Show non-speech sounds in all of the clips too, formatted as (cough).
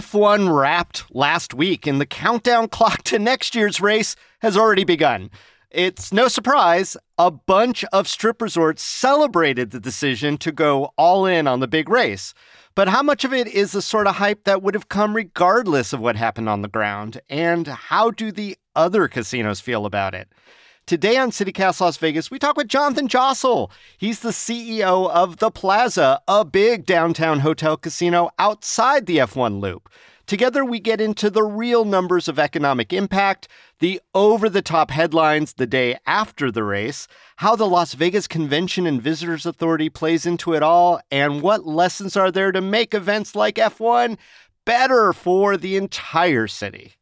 F1 wrapped last week, and the countdown (laughs) clock to next year's race has already begun. It's no surprise, a bunch of strip resorts celebrated the decision to go all in on the big race. But how much of it is the sort of hype that would have come regardless of what happened on the ground? And how do the other casinos feel about it? Today on CityCast Las Vegas, we talk with Jonathan Jossel. He's the CEO of The Plaza, a big downtown hotel casino outside the F1 loop. Together, we get into the real numbers of economic impact, the over the top headlines the day after the race, how the Las Vegas Convention and Visitors Authority plays into it all, and what lessons are there to make events like F1 better for the entire city.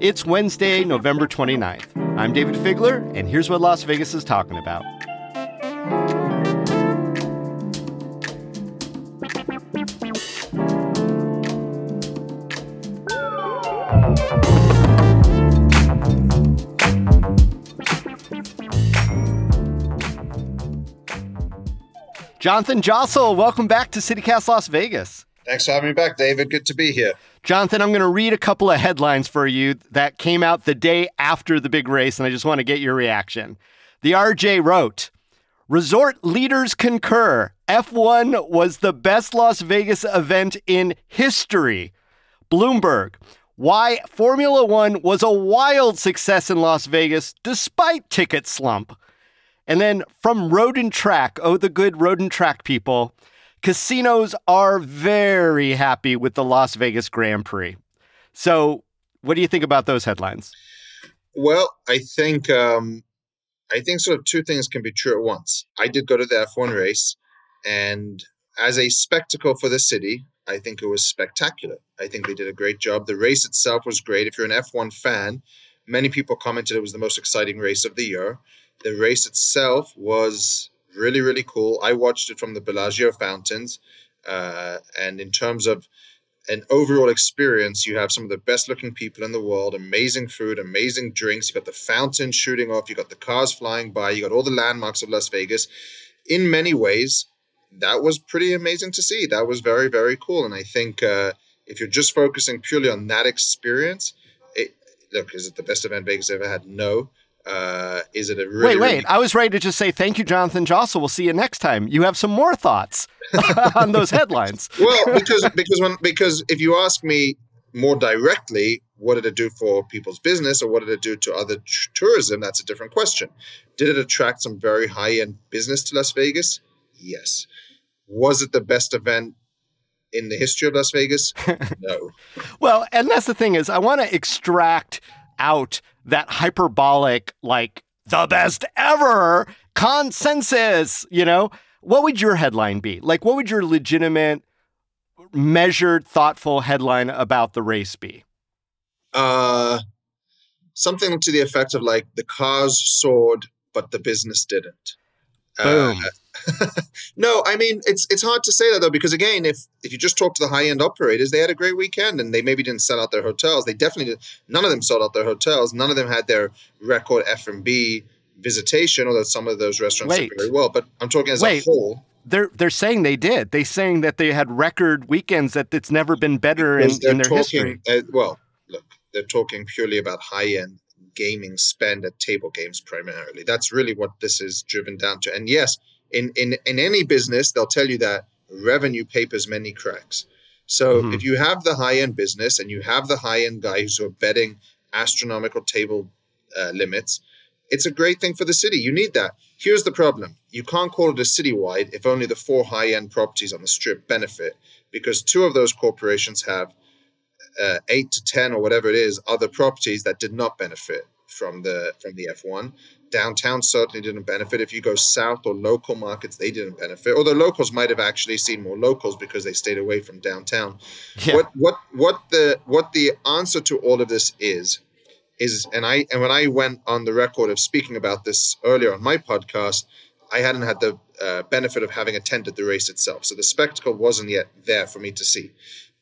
It's Wednesday, November 29th. I'm Dayvid Figler, and here's what Las Vegas is talking about. Jonathan Jossel, welcome back to CityCast Las Vegas. Thanks for having me back, Dayvid. Good to be here. Jonathan, I'm going to read a couple of headlines for you that came out the day after the big race, and I just want to get your reaction. The RJ wrote Resort leaders concur. F1 was the best Las Vegas event in history. Bloomberg, why Formula One was a wild success in Las Vegas despite ticket slump. And then from Road and Track, oh, the good Road and Track people, casinos are very happy with the Las Vegas Grand Prix. So, what do you think about those headlines? Well, I think um, I think sort of two things can be true at once. I did go to the F1 race, and as a spectacle for the city, I think it was spectacular. I think they did a great job. The race itself was great. If you're an F1 fan, many people commented it was the most exciting race of the year the race itself was really really cool. I watched it from the Bellagio fountains, uh, and in terms of an overall experience, you have some of the best looking people in the world, amazing food, amazing drinks. You got the fountain shooting off, you got the cars flying by, you got all the landmarks of Las Vegas. In many ways, that was pretty amazing to see. That was very very cool, and I think uh, if you're just focusing purely on that experience, it, look, is it the best event Vegas ever had? No. Uh, is it a really, wait? Wait, really... I was ready to just say thank you, Jonathan Jossel. We'll see you next time. You have some more thoughts (laughs) on those headlines. (laughs) well, because because when because if you ask me more directly, what did it do for people's business, or what did it do to other t- tourism? That's a different question. Did it attract some very high end business to Las Vegas? Yes. Was it the best event in the history of Las Vegas? (laughs) No. well, and that's the thing is, I want to extract out that hyperbolic, like the best ever consensus, you know? What would your headline be? Like, what would your legitimate, measured, thoughtful headline about the race be? Uh, something to the effect of like the cars soared, but the business didn't. Boom. Uh, (laughs) no, I mean it's it's hard to say that though because again, if if you just talk to the high end operators, they had a great weekend and they maybe didn't sell out their hotels. They definitely did. None of them sold out their hotels. None of them had their record F and B visitation, although some of those restaurants Wait. did very well. But I'm talking as Wait. a whole. They're they're saying they did. They're saying that they had record weekends that it's never been better in, in their talking, history. Uh, well, look, they're talking purely about high end gaming spend at table games primarily. That's really what this is driven down to. And yes, in in in any business they'll tell you that revenue papers many cracks. So mm-hmm. if you have the high end business and you have the high end guys who are betting astronomical table uh, limits it's a great thing for the city. You need that. Here's the problem. You can't call it a citywide if only the four high end properties on the strip benefit because two of those corporations have uh, eight to ten or whatever it is other properties that did not benefit from the from the F1 downtown certainly didn't benefit. If you go south or local markets, they didn't benefit. Although locals might have actually seen more locals because they stayed away from downtown. Yeah. What what what the what the answer to all of this is is and I and when I went on the record of speaking about this earlier on my podcast, I hadn't had the uh, benefit of having attended the race itself, so the spectacle wasn't yet there for me to see.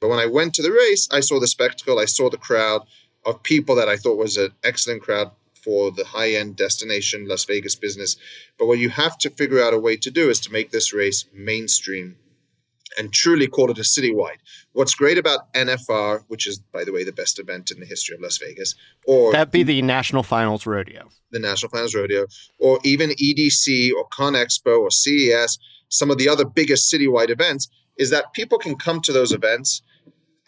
But when I went to the race, I saw the spectacle. I saw the crowd of people that I thought was an excellent crowd for the high end destination Las Vegas business. But what you have to figure out a way to do is to make this race mainstream and truly call it a citywide. What's great about NFR, which is, by the way, the best event in the history of Las Vegas, or that'd be the National Finals Rodeo, the National Finals Rodeo, or even EDC or ConExpo or CES, some of the other biggest citywide events, is that people can come to those events,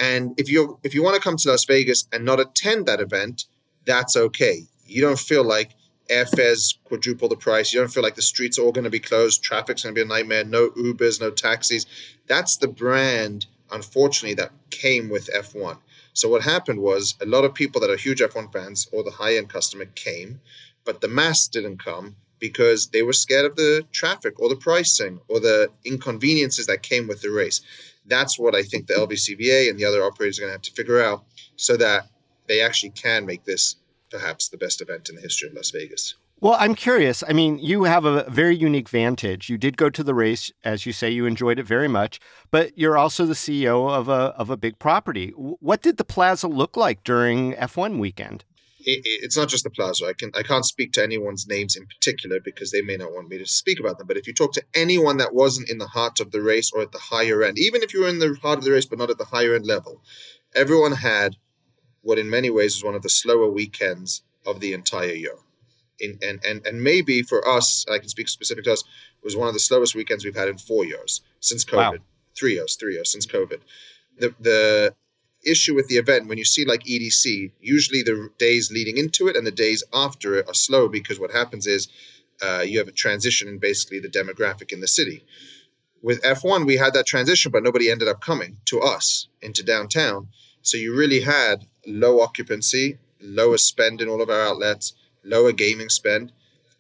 and if you if you want to come to Las Vegas and not attend that event, that's okay. You don't feel like airfares quadruple the price. You don't feel like the streets are all going to be closed. Traffic's going to be a nightmare. No Ubers, no taxis. That's the brand, unfortunately, that came with F1. So what happened was a lot of people that are huge F1 fans or the high end customer came, but the mass didn't come because they were scared of the traffic or the pricing or the inconveniences that came with the race. That's what I think the LVCVA and the other operators are going to have to figure out so that they actually can make this perhaps the best event in the history of Las Vegas. Well, I'm curious. I mean, you have a very unique vantage. You did go to the race, as you say, you enjoyed it very much, but you're also the CEO of a of a big property. What did the plaza look like during F1 weekend? It, it's not just the plaza. I can I can't speak to anyone's names in particular because they may not want me to speak about them. But if you talk to anyone that wasn't in the heart of the race or at the higher end, even if you were in the heart of the race but not at the higher end level, everyone had what in many ways is one of the slower weekends of the entire year. In, and, and, and maybe for us, I can speak specific to us, it was one of the slowest weekends we've had in four years since COVID. Wow. Three years, three years since COVID. The, the issue with the event, when you see like EDC, usually the days leading into it and the days after it are slow because what happens is uh, you have a transition in basically the demographic in the city. With F1, we had that transition, but nobody ended up coming to us into downtown. So you really had low occupancy, lower spend in all of our outlets, lower gaming spend.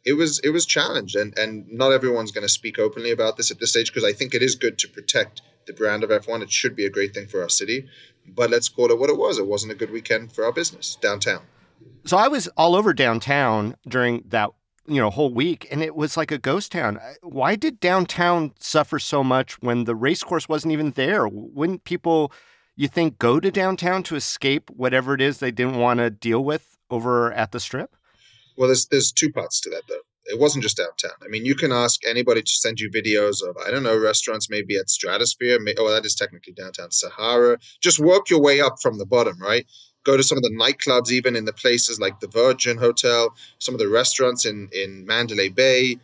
It was it was challenged, and and not everyone's going to speak openly about this at this stage because I think it is good to protect the brand of F1. It should be a great thing for our city, but let's call it what it was. It wasn't a good weekend for our business downtown. So I was all over downtown during that you know whole week and it was like a ghost town why did downtown suffer so much when the race course wasn't even there wouldn't people you think go to downtown to escape whatever it is they didn't want to deal with over at the strip? Well, there's there's two parts to that though. It wasn't just downtown. I mean, you can ask anybody to send you videos of I don't know restaurants maybe at Stratosphere. May, oh, that is technically downtown Sahara. Just work your way up from the bottom, right? Go to some of the nightclubs, even in the places like the Virgin Hotel, some of the restaurants in in Mandalay Bay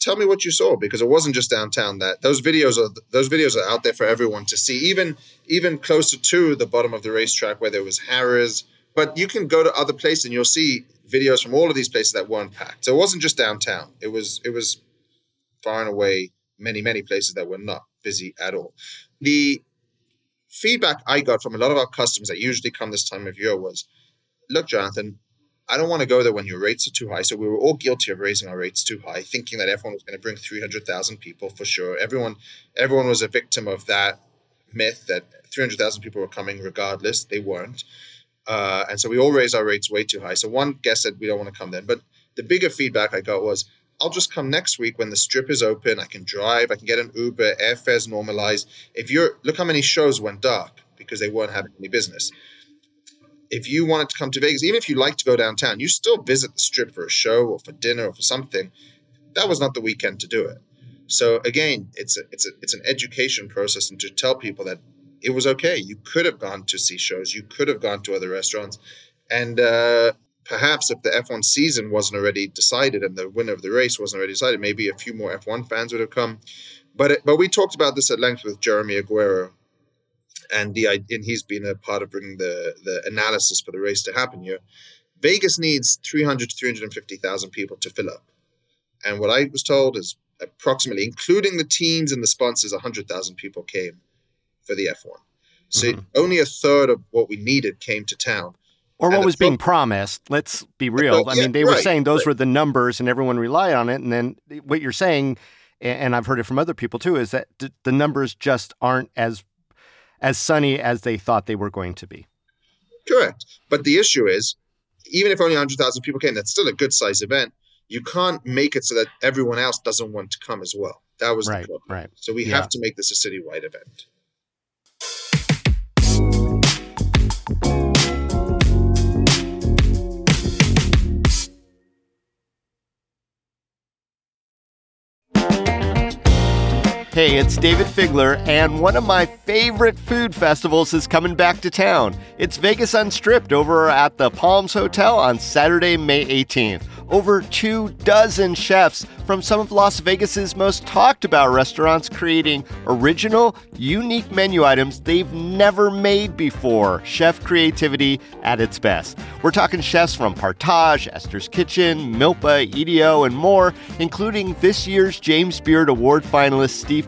tell me what you saw because it wasn't just downtown that those videos are those videos are out there for everyone to see even even closer to the bottom of the racetrack where there was Harrah's but you can go to other places and you'll see videos from all of these places that weren't packed so it wasn't just downtown it was it was far and away many many places that were not busy at all the feedback i got from a lot of our customers that usually come this time of year was look jonathan I don't want to go there when your rates are too high. So we were all guilty of raising our rates too high, thinking that everyone was going to bring 300,000 people for sure. Everyone, everyone was a victim of that myth that 300,000 people were coming regardless. They weren't. Uh, and so we all raised our rates way too high. So one guest said, we don't want to come then. But the bigger feedback I got was, I'll just come next week when the strip is open. I can drive. I can get an Uber. Airfares normalized. If you're look how many shows went dark because they weren't having any business if you wanted to come to Vegas, even if you like to go downtown, you still visit the strip for a show or for dinner or for something. That was not the weekend to do it. So again, it's a, it's a, it's an education process, and to tell people that it was okay. You could have gone to see shows. You could have gone to other restaurants, and uh, perhaps if the F1 season wasn't already decided and the winner of the race wasn't already decided, maybe a few more F1 fans would have come. But it, but we talked about this at length with Jeremy Aguero and the and he's been a part of bringing the the analysis for the race to happen here. Vegas needs 300 to 350,000 people to fill up. And what I was told is approximately, including the teams and the sponsors, 100,000 people came for the F1. So mm-hmm. only a third of what we needed came to town. Or what was pro- being promised. Let's be real. I mean, they were saying those right. were the numbers and everyone relied on it. And then what you're saying, and I've heard it from other people too, is that the numbers just aren't as as sunny as they thought they were going to be. Correct. But the issue is, even if only 100,000 people came, that's still a good size event. You can't make it so that everyone else doesn't want to come as well. That was right, the problem. Right. So we yeah. have to make this a citywide event. you Hey, it's Dayvid Figler, and one of my favorite food festivals is coming back to town. It's Vegas Unstripped over at the Palms Hotel on Saturday, May 18th. Over two dozen chefs from some of Las Vegas's most talked about restaurants creating original, unique menu items they've never made before. Chef creativity at its best. We're talking chefs from Partage, Esther's Kitchen, Milpa, EDO, and more, including this year's James Beard Award finalist Steve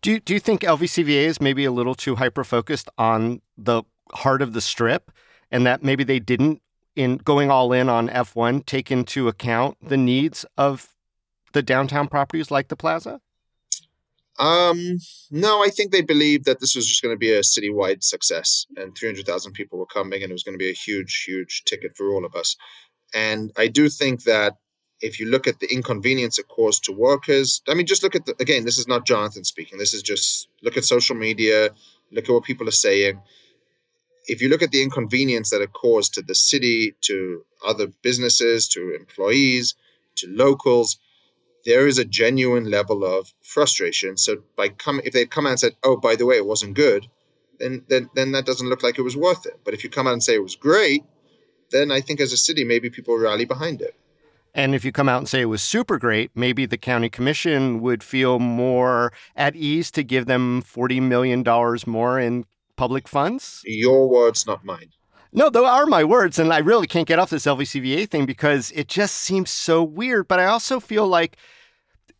Do you, do you think LVCVA is maybe a little too hyper focused on the heart of the strip and that maybe they didn't in going all in on F1 take into account the needs of the downtown properties like the plaza? Um, no, I think they believed that this was just going to be a citywide success and 300,000 people were coming and it was going to be a huge, huge ticket for all of us. And I do think that if you look at the inconvenience it caused to workers, I mean, just look at the, again, this is not Jonathan speaking. This is just look at social media, look at what people are saying. If you look at the inconvenience that it caused to the city, to other businesses, to employees, to locals, there is a genuine level of frustration. So by come, if they come out and said, "Oh, by the way, it wasn't good," then then then that doesn't look like it was worth it. But if you come out and say it was great, then I think as a city, maybe people rally behind it. And if you come out and say it was super great, maybe the county commission would feel more at ease to give them $40 million more in public funds? Your words, not mine. No, those are my words. And I really can't get off this LVCVA thing because it just seems so weird. But I also feel like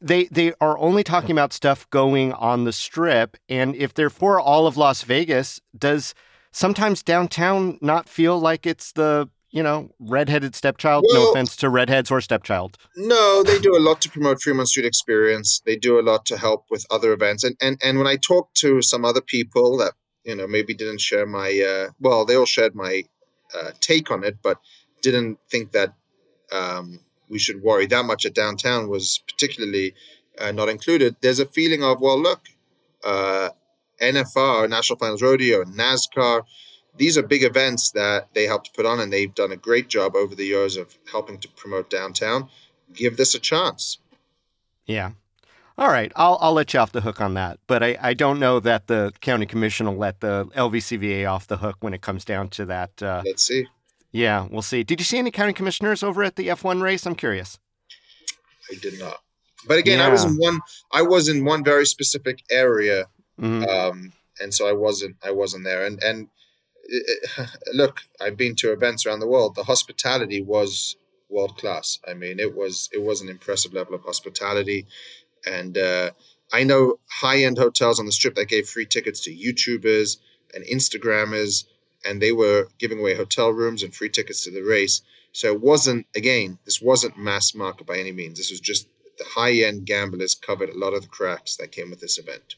they they are only talking about stuff going on the strip. And if they're for all of Las Vegas, does sometimes downtown not feel like it's the you know, redheaded stepchild. Well, no offense to redheads or stepchild. No, they do a lot to promote Fremont Street Experience. They do a lot to help with other events. And and and when I talk to some other people that you know maybe didn't share my uh, well, they all shared my uh, take on it, but didn't think that um, we should worry that much at downtown was particularly uh, not included. There's a feeling of well, look, uh, NFR, National Finals Rodeo, NASCAR these are big events that they helped put on, and they've done a great job over the years of helping to promote downtown. Give this a chance. Yeah. All right, I'll I'll let you off the hook on that, but I, I don't know that the county commission will let the LVCVA off the hook when it comes down to that. Uh, Let's see. Yeah, we'll see. Did you see any county commissioners over at the F1 race? I'm curious. I did not. But again, yeah. I was in one. I was in one very specific area, mm-hmm. um, and so I wasn't. I wasn't there. And and (laughs) look, I've been to events around the world. The hospitality was world class. I mean, it was it was an impressive level of hospitality, and uh, I know high end hotels on the strip that gave free tickets to YouTubers and Instagrammers, and they were giving away hotel rooms and free tickets to the race. So it wasn't again, this wasn't mass market by any means. This was just the high end gamblers covered a lot of the cracks that came with this event.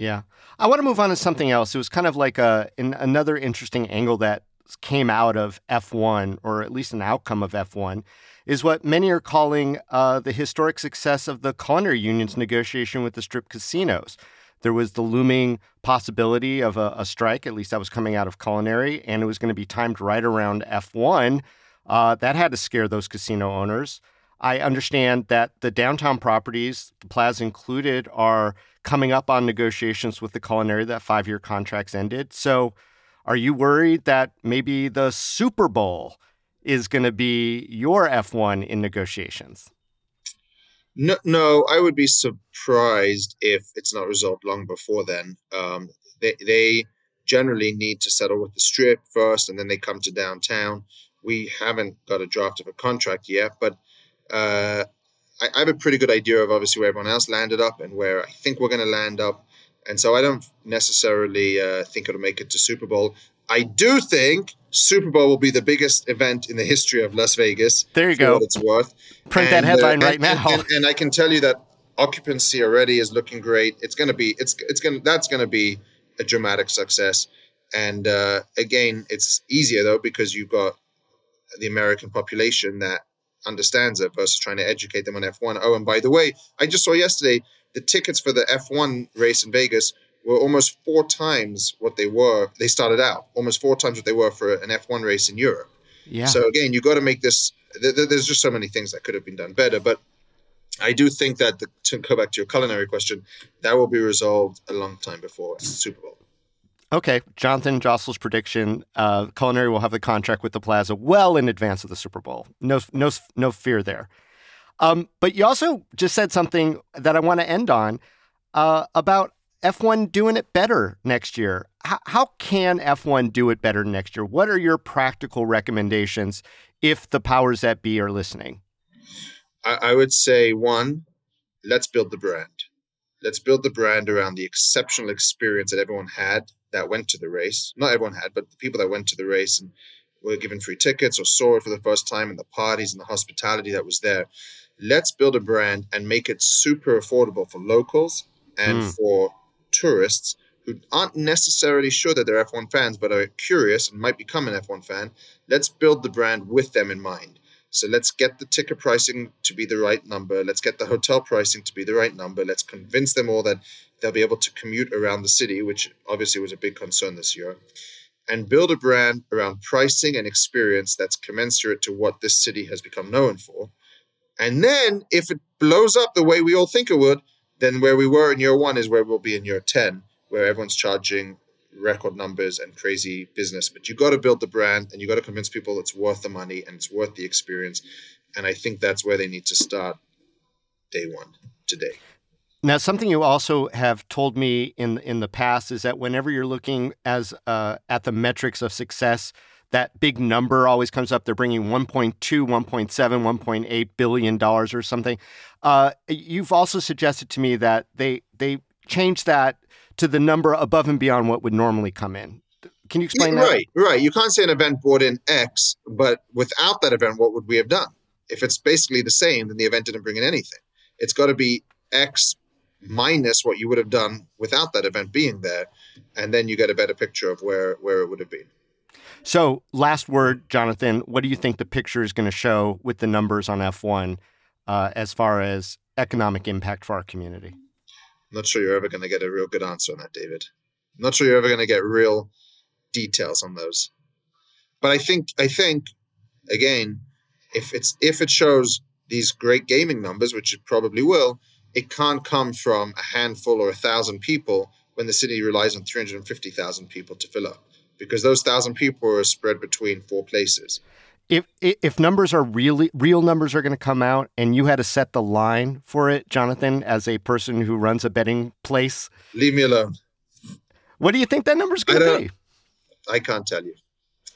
Yeah. I want to move on to something else. It was kind of like a in, another interesting angle that came out of F1, or at least an outcome of F1, is what many are calling uh, the historic success of the culinary union's negotiation with the strip casinos. There was the looming possibility of a, a strike, at least that was coming out of culinary, and it was going to be timed right around F1. Uh, that had to scare those casino owners. I understand that the downtown properties, the plaza included, are coming up on negotiations with the culinary that five year contracts ended. So, are you worried that maybe the Super Bowl is going to be your F1 in negotiations? No, no, I would be surprised if it's not resolved long before then. Um, they, they generally need to settle with the strip first, and then they come to downtown. We haven't got a draft of a contract yet, but uh, I, I have a pretty good idea of obviously where everyone else landed up and where I think we're going to land up. And so I don't necessarily uh, think it'll make it to Super Bowl. I do think Super Bowl will be the biggest event in the history of Las Vegas. There you go. What it's worth. Print and, that headline uh, right and, now. And, and, I can tell you that occupancy already is looking great. It's going to be it's it's going that's going to be a dramatic success. And uh, again, it's easier though because you've got the American population that understands it versus trying to educate them on F1. Oh, and by the way, I just saw yesterday the tickets for the F1 race in Vegas were almost four times what they were. They started out almost four times what they were for an F1 race in Europe. Yeah. So again, you got to make this. Th- th- there's just so many things that could have been done better, but I do think that the, to go back to your culinary question, that will be resolved a long time before Super Bowl. Okay, Jonathan Jossel's prediction: uh, culinary will have the contract with the Plaza well in advance of the Super Bowl. No, no, no fear there. Um, but you also just said something that I want to end on uh, about F1 doing it better next year. H- how can F1 do it better next year? What are your practical recommendations if the powers that be are listening? I, I would say one, let's build the brand. Let's build the brand around the exceptional experience that everyone had that went to the race. Not everyone had, but the people that went to the race and were given free tickets or saw it for the first time and the parties and the hospitality that was there. Let's build a brand and make it super affordable for locals and mm. for tourists who aren't necessarily sure that they're F1 fans but are curious and might become an F1 fan. Let's build the brand with them in mind. So let's get the ticket pricing to be the right number. Let's get the hotel pricing to be the right number. Let's convince them all that they'll be able to commute around the city, which obviously was a big concern this year, and build a brand around pricing and experience that's commensurate to what this city has become known for. And then if it blows up the way we all think it would, then where we were in year one is where we'll be in year 10, where everyone's charging record numbers and crazy business. But you got to build the brand and you got to convince people it's worth the money and it's worth the experience. And I think that's where they need to start day one today. Now, something you also have told me in in the past is that whenever you're looking as uh, at the metrics of success, that big number always comes up. They're bringing 1.2, 1.7, 1.8 billion dollars or something. Uh, you've also suggested to me that they they change that to the number above and beyond what would normally come in. Can you explain yeah, that? Right, right. You can't say an event brought in X, but without that event, what would we have done? If it's basically the same, then the event didn't bring in anything. It's got to be X minus what you would have done without that event being there, and then you get a better picture of where where it would have been. So, last word, Jonathan. What do you think the picture is going to show with the numbers on F1 uh, as far as economic impact for our community? Not sure you're ever going to get a real good answer on that, Dayvid. I'm not sure you're ever going to get real details on those. But I think I think again, if it's if it shows these great gaming numbers, which it probably will, it can't come from a handful or a thousand people when the city relies on 350,000 people to fill up because those thousand people are spread between four places. If if numbers are really real numbers are going to come out, and you had to set the line for it, Jonathan, as a person who runs a betting place, leave me alone. What do you think that number's going to be? I can't tell you.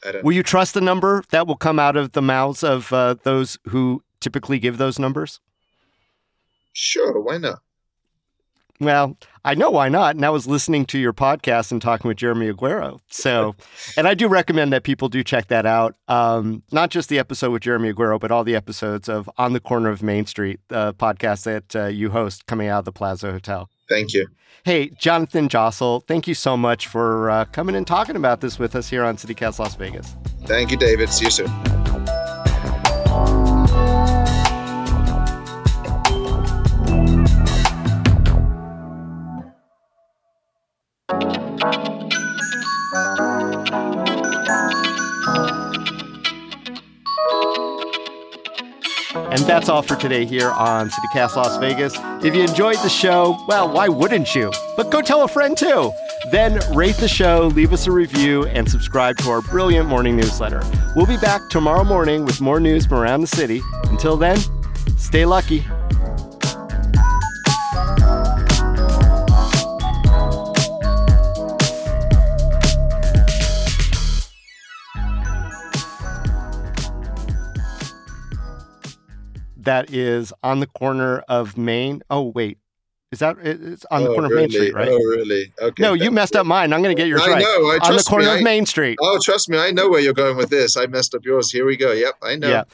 I don't. Will you trust the number that will come out of the mouths of uh, those who typically give those numbers? Sure, why not? Well, I know why not. And I was listening to your podcast and talking with Jeremy Aguero. So, and I do recommend that people do check that out. Um, not just the episode with Jeremy Aguero, but all the episodes of On the Corner of Main Street, the podcast that uh, you host coming out of the Plaza Hotel. Thank you. Hey, Jonathan Jossel, thank you so much for uh, coming and talking about this with us here on CityCast Las Vegas. Thank you, Dayvid. See you soon. That's all for today here on CityCast Las Vegas. If you enjoyed the show, well, why wouldn't you? But go tell a friend too. Then rate the show, leave us a review, and subscribe to our brilliant morning newsletter. We'll be back tomorrow morning with more news from around the city. Until then, stay lucky. That is on the corner of Main. Oh, wait. Is that it's on the Oh, corner of? Main Street, right? Oh, really? Okay. no, you messed up mine. I'm going to get yours I right. know. I on the corner me, of I- Main Street. Oh, trust me, I know where you're going with this. I messed up yours. Here we go. Yep, I know. Yeah.